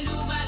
Ni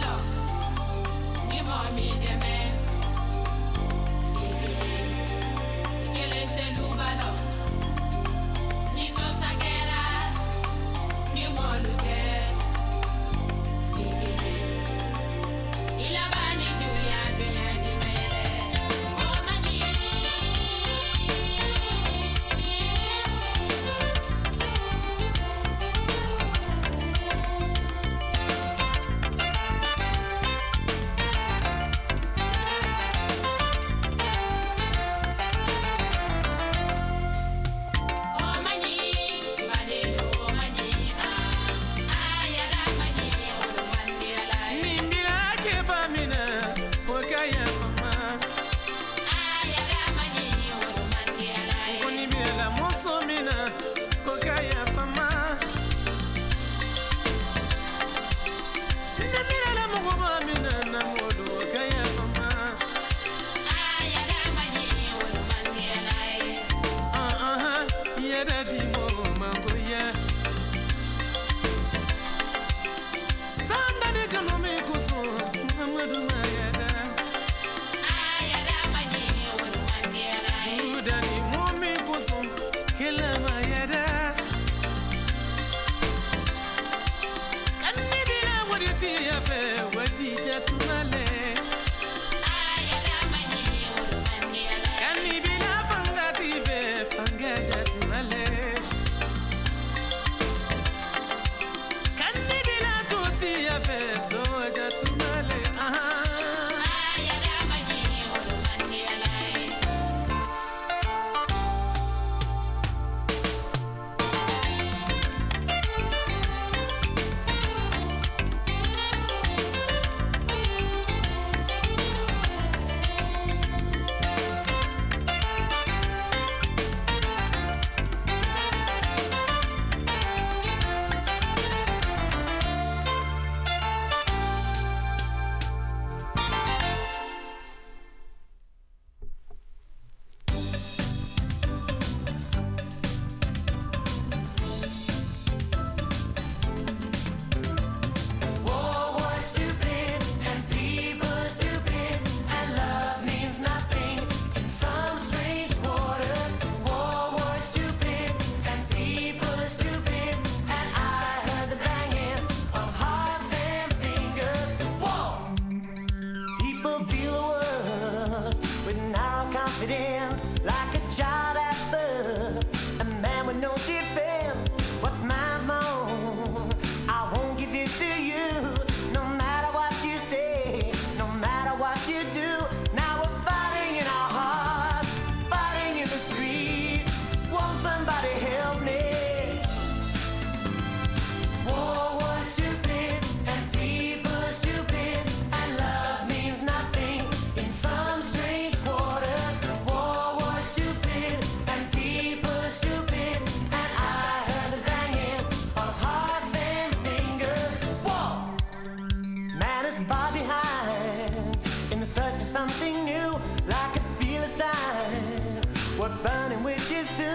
burning witches do,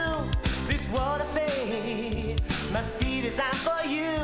this water of fate must be designed for you.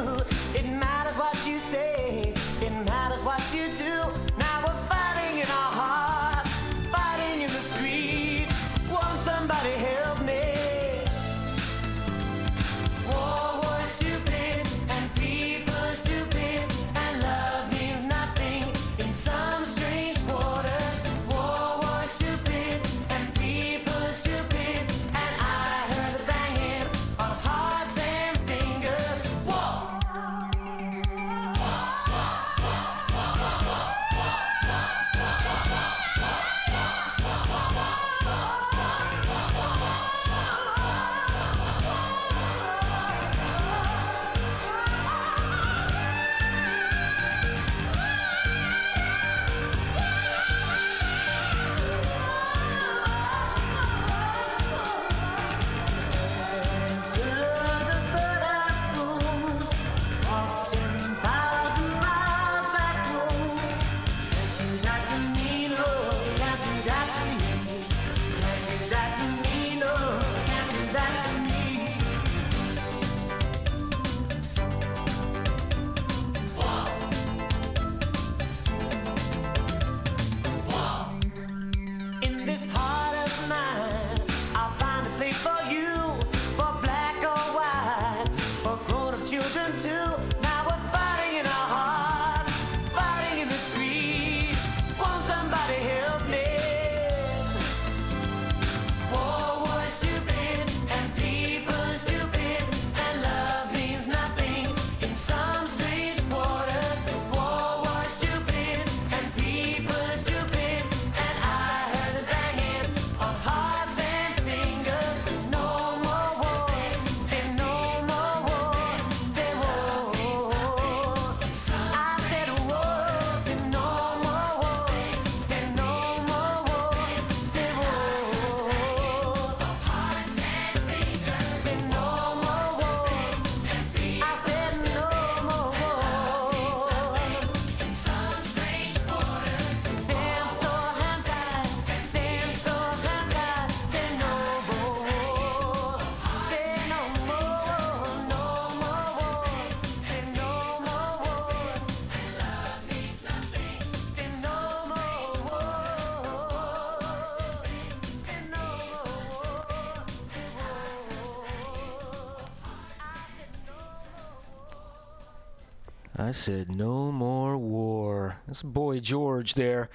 Said no more war. That's boy George there,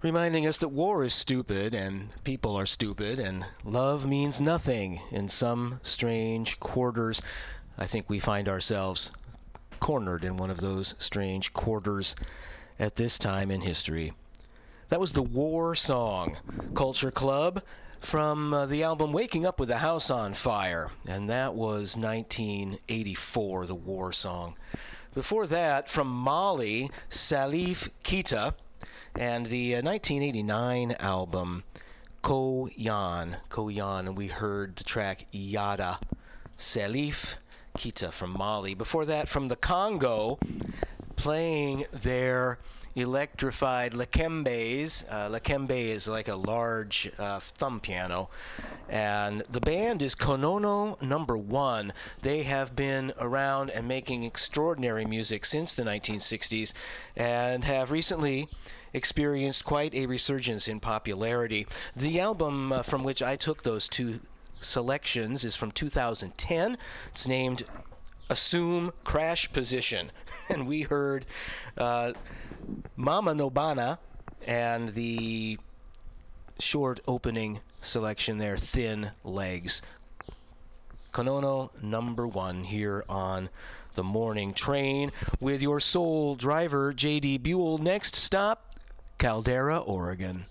reminding us that war is stupid and people are stupid and love means nothing in some strange quarters. I think we find ourselves cornered in one of those strange quarters at this time in history. That was the War Song Culture Club from uh, the album Waking Up with the House on Fire, and that was 1984, the War Song. Before that, from Mali, Salif Keita, and the uh, 1989 album Ko Yan, Ko Yan, and we heard the track Yada, Salif Keita from Mali. Before that, from the Congo, playing their electrified likembes. Uh, likembe is like a large uh, thumb piano, and the band is Konono Number One. They have been around and making extraordinary music since the 1960s, and have recently experienced quite a resurgence in popularity. The album uh, from which I took those two selections is from 2010. It's named Assume Crash Position. And we heard uh, Mama Nobana and the short opening selection there, Thin Legs. Konono number one here on the morning train with your sole driver, JD Buell. Next stop, Caldera, Oregon.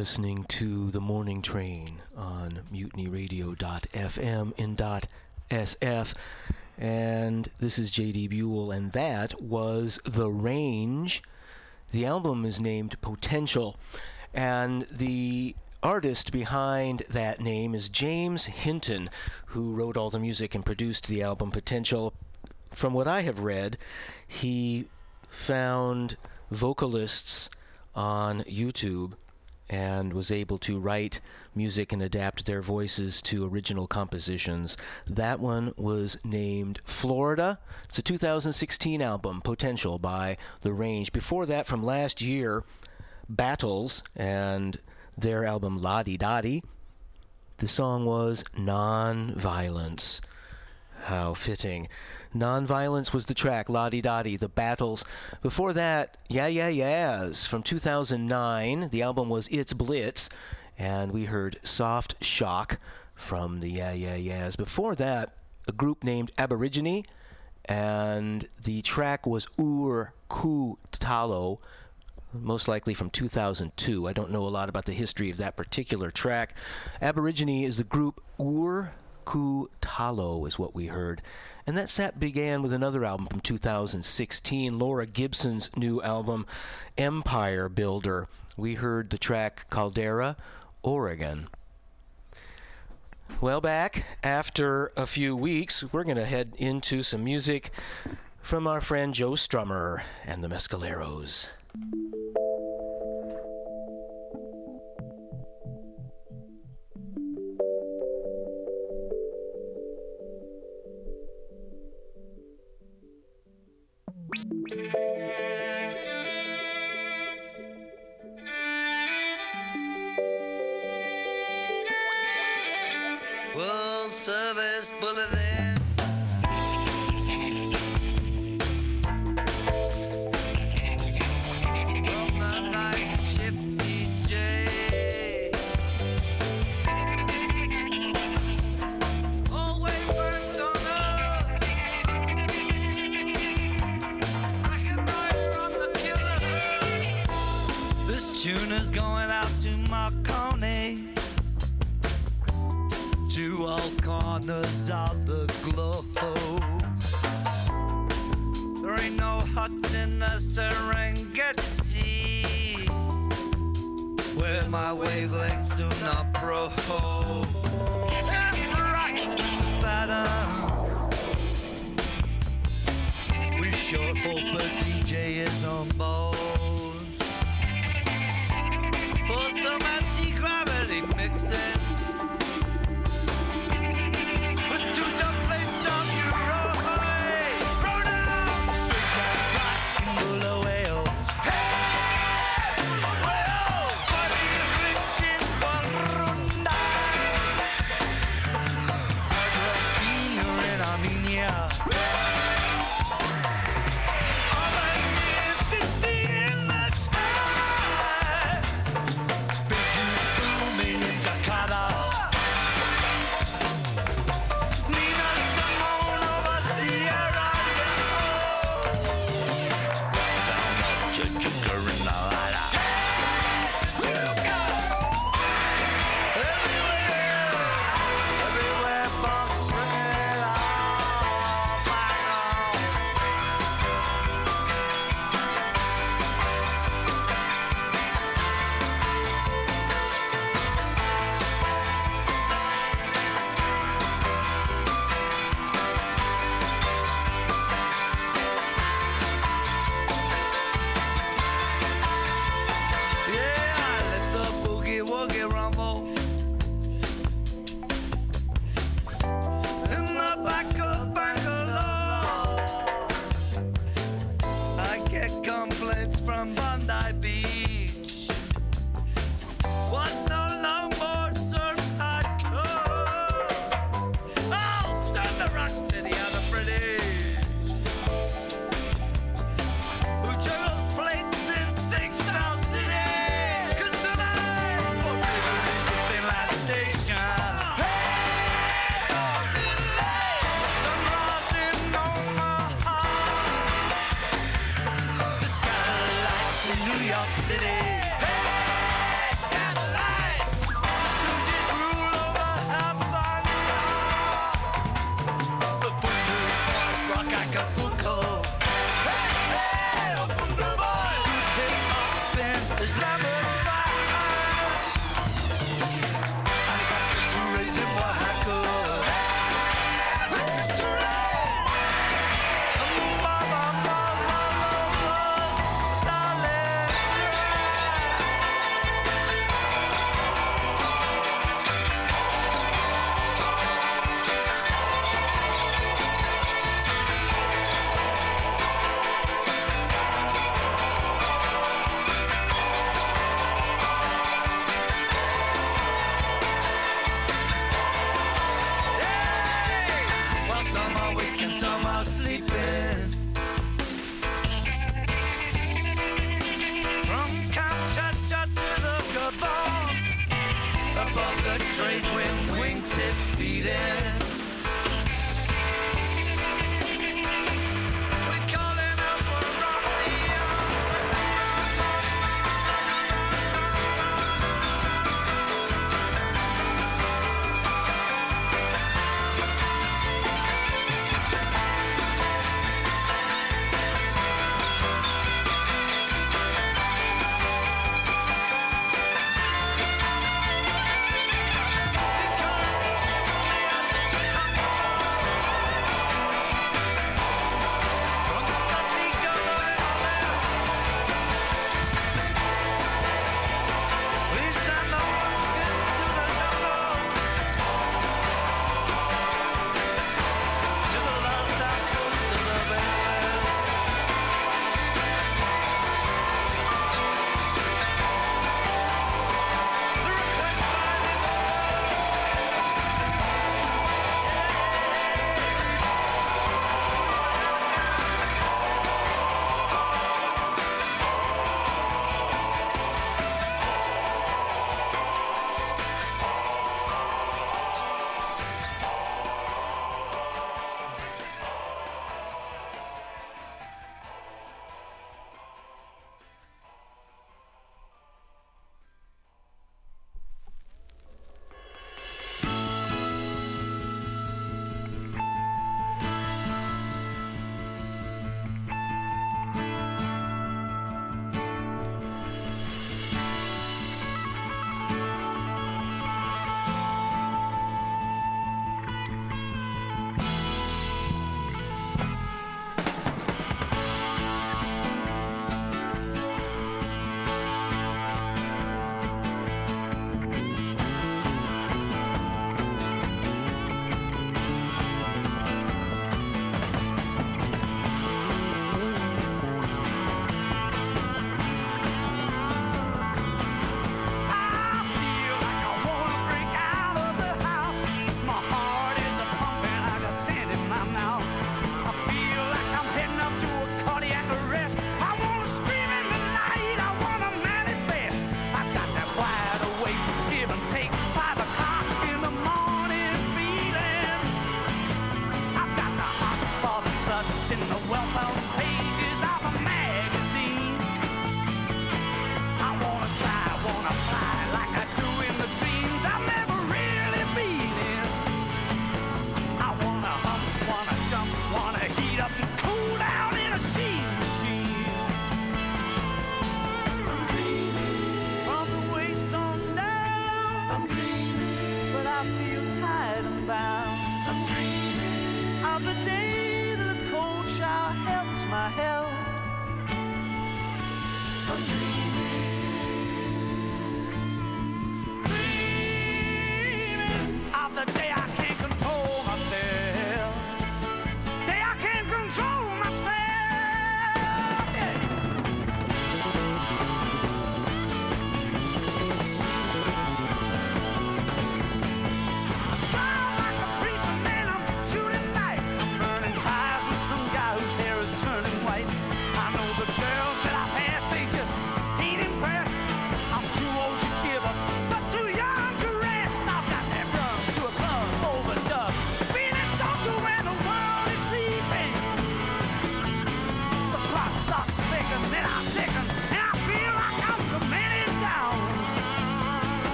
Listening to The Morning Train on mutinyradio.fm in .sf. And this is JD Buell, and that was The Range. The album is named Potential, and the artist behind that name is James Hinton, who wrote all the music and produced the album Potential. From what I have read, he found vocalists on YouTube and was able to write music and adapt their voices to original compositions. That one was named Florida. It's a 2016 album, Potential by The Range. Before that, from last year, Battles and their album La Di. The song was Non Violence. How fitting. Nonviolence was the track, La Di Da Di, The Battles. Before that, Yeah Yeah Yeahs from 2009. The album was It's Blitz, and we heard Soft Shock from the Yeah Yeah Yeahs. Before that, a group named Aborigine, and the track was Ur Ku Talo, most likely from 2002. I don't know a lot about the history of that particular track. Aborigine is the group Ur Ku Talo, is what we heard. And that set began with another album from 2016, Laura Gibson's new album, Empire Builder. We heard the track Caldera, Oregon. Well, back after a few weeks, we're going to head into some music from our friend Joe Strummer and the Mescaleros. World Service Bulletin. Corners of the globe. There ain't no hut in the Serengeti where my wavelengths do not probe. Saturn. We sure hope a DJ is on board in the well-known page.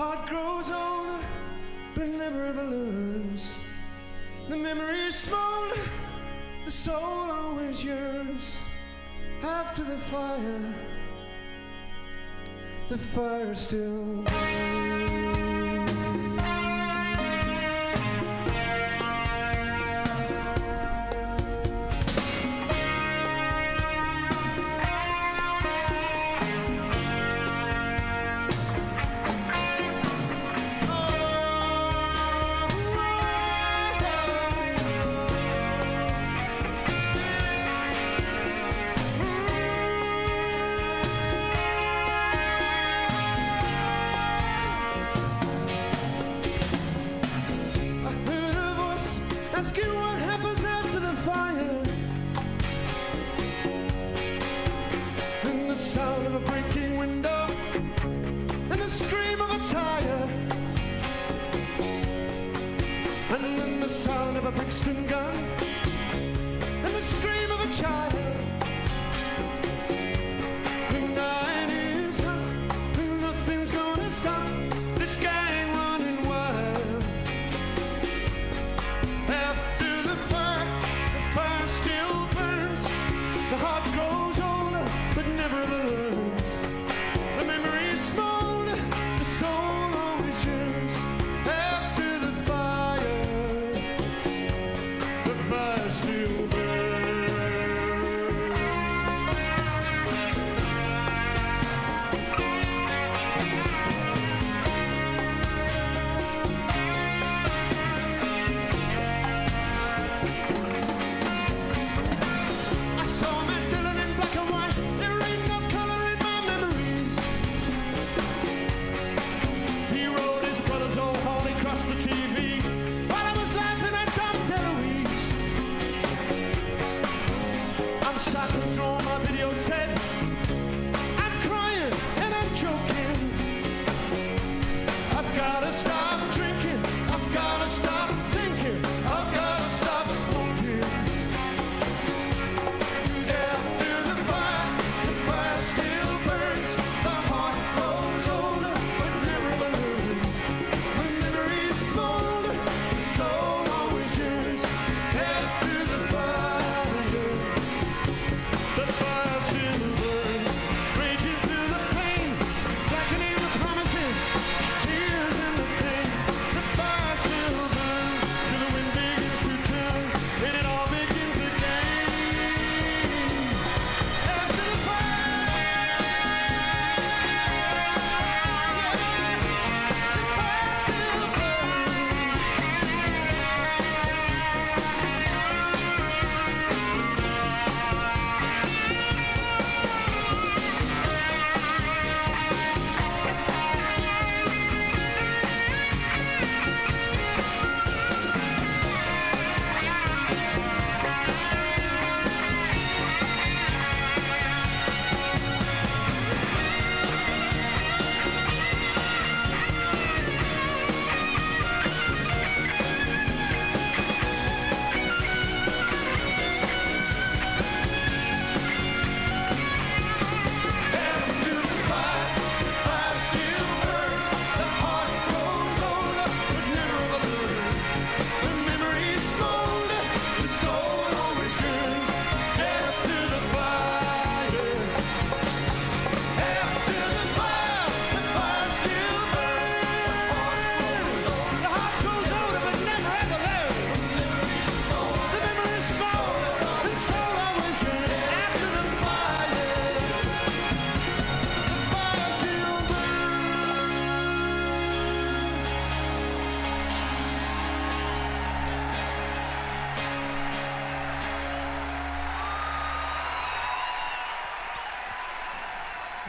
heart grows on, but never ever learns. The memory is small, the soul always yearns after the fire. The fire still.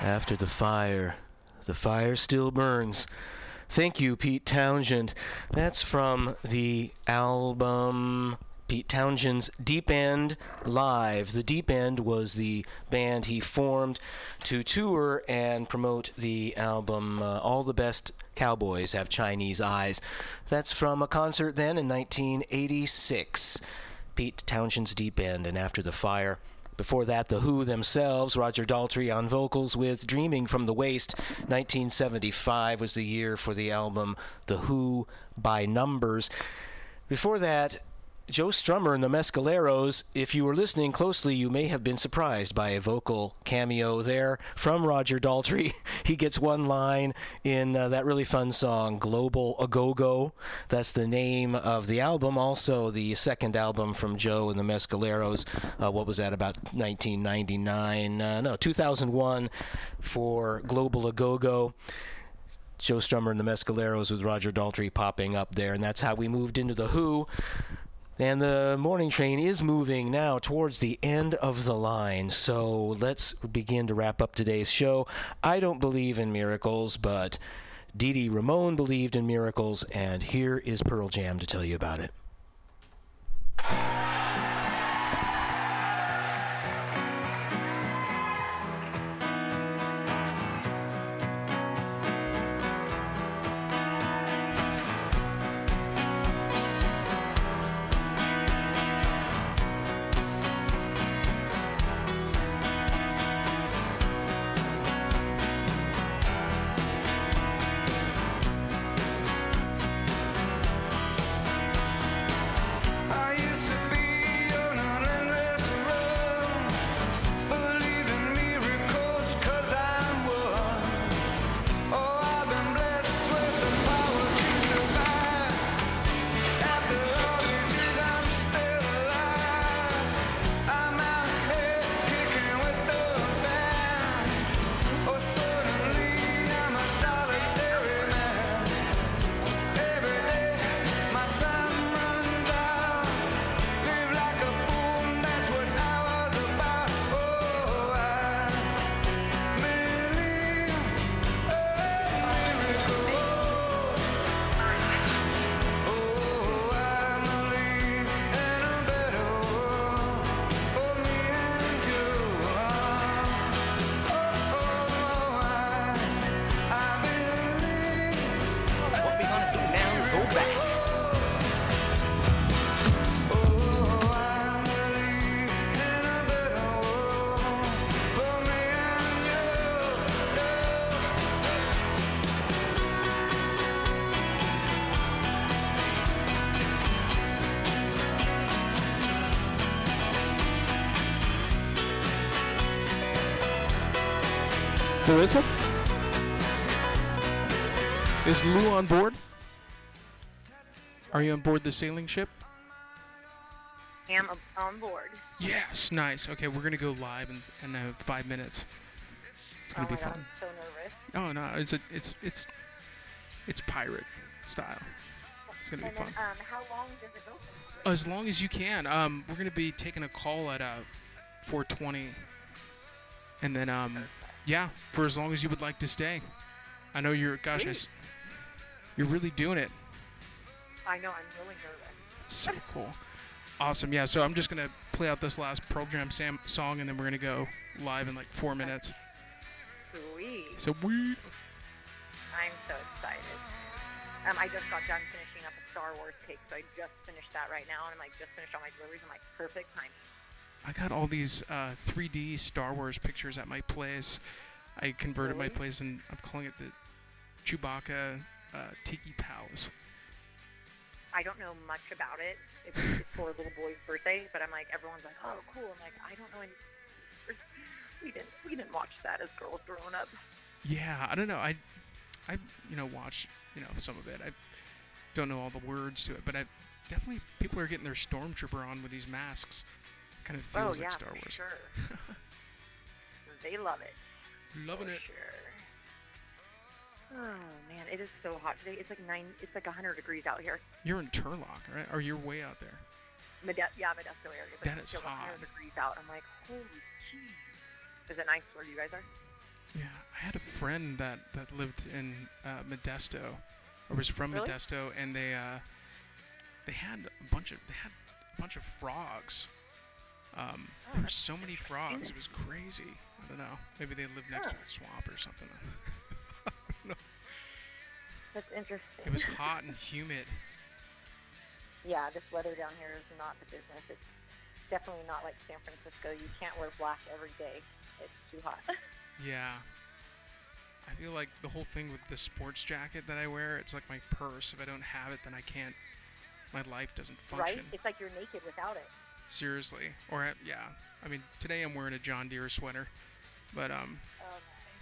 After the fire, the fire still burns. Thank you, Pete Townshend. That's from the album Pete Townshend's Deep End Live. The Deep End was the band he formed to tour and promote the album uh, All the Best Cowboys Have Chinese Eyes. That's from a concert then in 1986. Pete Townshend's Deep End and After the Fire. Before that, The Who themselves, Roger Daltrey on vocals with Dreaming from the Waist. 1975 was the year for the album The Who by Numbers. Before that, Joe Strummer and the Mescaleros. If you were listening closely, you may have been surprised by a vocal cameo there from Roger Daltrey. He gets one line in uh, that really fun song, Global A Go Go. That's the name of the album. Also, the second album from Joe and the Mescaleros. Uh, what was that, about 1999? Uh, no, 2001 for Global A Go Go. Joe Strummer and the Mescaleros with Roger Daltrey popping up there, and that's how we moved into The Who. And the morning train is moving now towards the end of the line. So let's begin to wrap up today's show. I don't believe in miracles, but Dee Ramone believed in miracles, and here is Pearl Jam to tell you about it. Larissa? it? Is Lou on board? Are you on board the sailing ship? I am on board. Yes, nice. Okay, we're gonna go live in, in uh, five minutes. It's Oh gonna my be god, fun. I'm so nervous. Oh no, it's a, it's it's it's pirate style. It's gonna be then, fun. um, how long does it go for? As long as you can. Um, we're gonna be taking a call at uh 4:20, and then um, yeah, for as long as you would like to stay. I know you're. Gosh, I you're really doing it. I know, I'm really nervous. So cool. Awesome. Yeah. So I'm just gonna play out this last Pearl Jam Sam song, and then we're gonna go live in like four minutes. Sweet. So we. I'm so excited. Um, I just got done finishing up a Star Wars cake, so I just finished that right now, and I'm like just finished all my deliveries. I'm like perfect time. I got all these uh, 3D Star Wars pictures at my place. I converted my place, and I'm calling it the Chewbacca uh, Tiki Palace. I don't know much about it. It's, it's for a little boy's birthday, but I'm like everyone's like, oh, cool. I'm like, I don't know any. We didn't we didn't watch that as girls growing up. Yeah, I don't know. I, I, you know, watch you know some of it. I don't know all the words to it, but I definitely people are getting their stormtrooper on with these masks. Kind of feels oh like yeah, Star for Wars. sure. they love it. Loving it. Sure. Oh man, it is so hot today. It's like nine. It's like 100 degrees out here. You're in Turlock, right? Or you're way out there. Yeah, Modesto area. Like That is hot. 100 degrees out. I'm like, holy jeez. Is it nice where you guys are? Yeah, I had a friend that that lived in uh, Modesto, or was from Really? Modesto, and they uh, they had a bunch of they had a bunch of frogs. Um, Oh, there were so many frogs, it was crazy. I don't know. Maybe they lived next to a swamp or something. That's interesting. It was hot and humid. yeah, this weather down here is not the business. It's definitely not like San Francisco. You can't wear black every day. It's too hot. Yeah. I feel like the whole thing with the sports jacket that I wear, it's like my purse. If I don't have it, then I can't. My life doesn't function. right? It's like you're naked without it. Seriously. Or yeah. I mean, today I'm wearing a John Deere sweater, but um,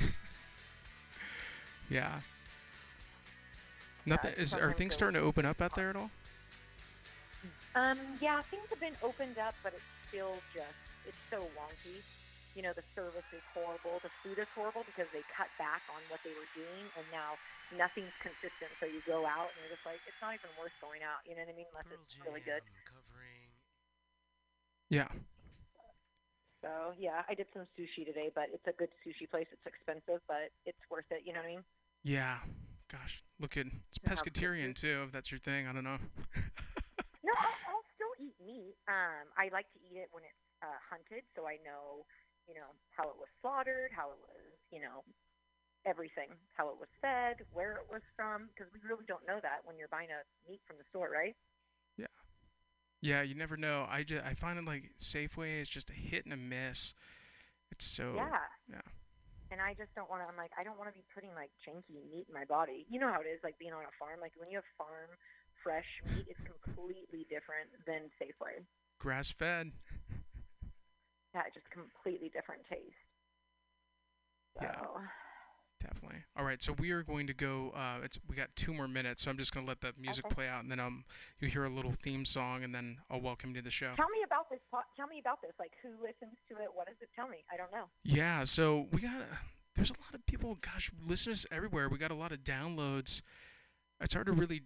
Um, yeah. Nothing it's is. Are things really starting to open up out there at all? Um, yeah, things have been opened up, but it's still just it's so wonky. You know, the service is horrible, the food is horrible because they cut back on what they were doing, and now nothing's consistent. So you go out and you're just like, it's not even worth going out. You know what I mean? Unless it's really good. Yeah. So yeah, I did some sushi today, but it's a good sushi place. It's expensive, but it's worth it. You know what I mean? Yeah. Gosh, look at it's pescatarian too. If that's your thing, I don't know. No, I'll, I'll still eat meat. Um, I like to eat it when it's uh, hunted, so I know, you know, how it was slaughtered, how it was, you know, everything, how it was fed, where it was from, because we really don't know that when you're buying a meat from the store, right? Yeah, you never know. I just I find it like Safeway is just a hit and a miss. It's so Yeah. yeah. And I just don't want to. I'm like, I don't want to be putting like janky meat in my body. You know how it is, like being on a farm. Like when you have farm fresh meat, it's completely different than Safeway. grass fed. Yeah, just completely different taste. So, Yeah. Definitely. All right, so we are going to go. Uh, it's we got two more minutes, so I'm just gonna let the music Okay. play out, and then um, you hear a little theme song, and then I'll welcome you to the show. Tell me about this. Tell me about this. Like, who listens to it? What does it tell me? I don't know. Yeah, so we got. There's a lot of people. Gosh, listeners everywhere. We got a lot of downloads. It's hard to really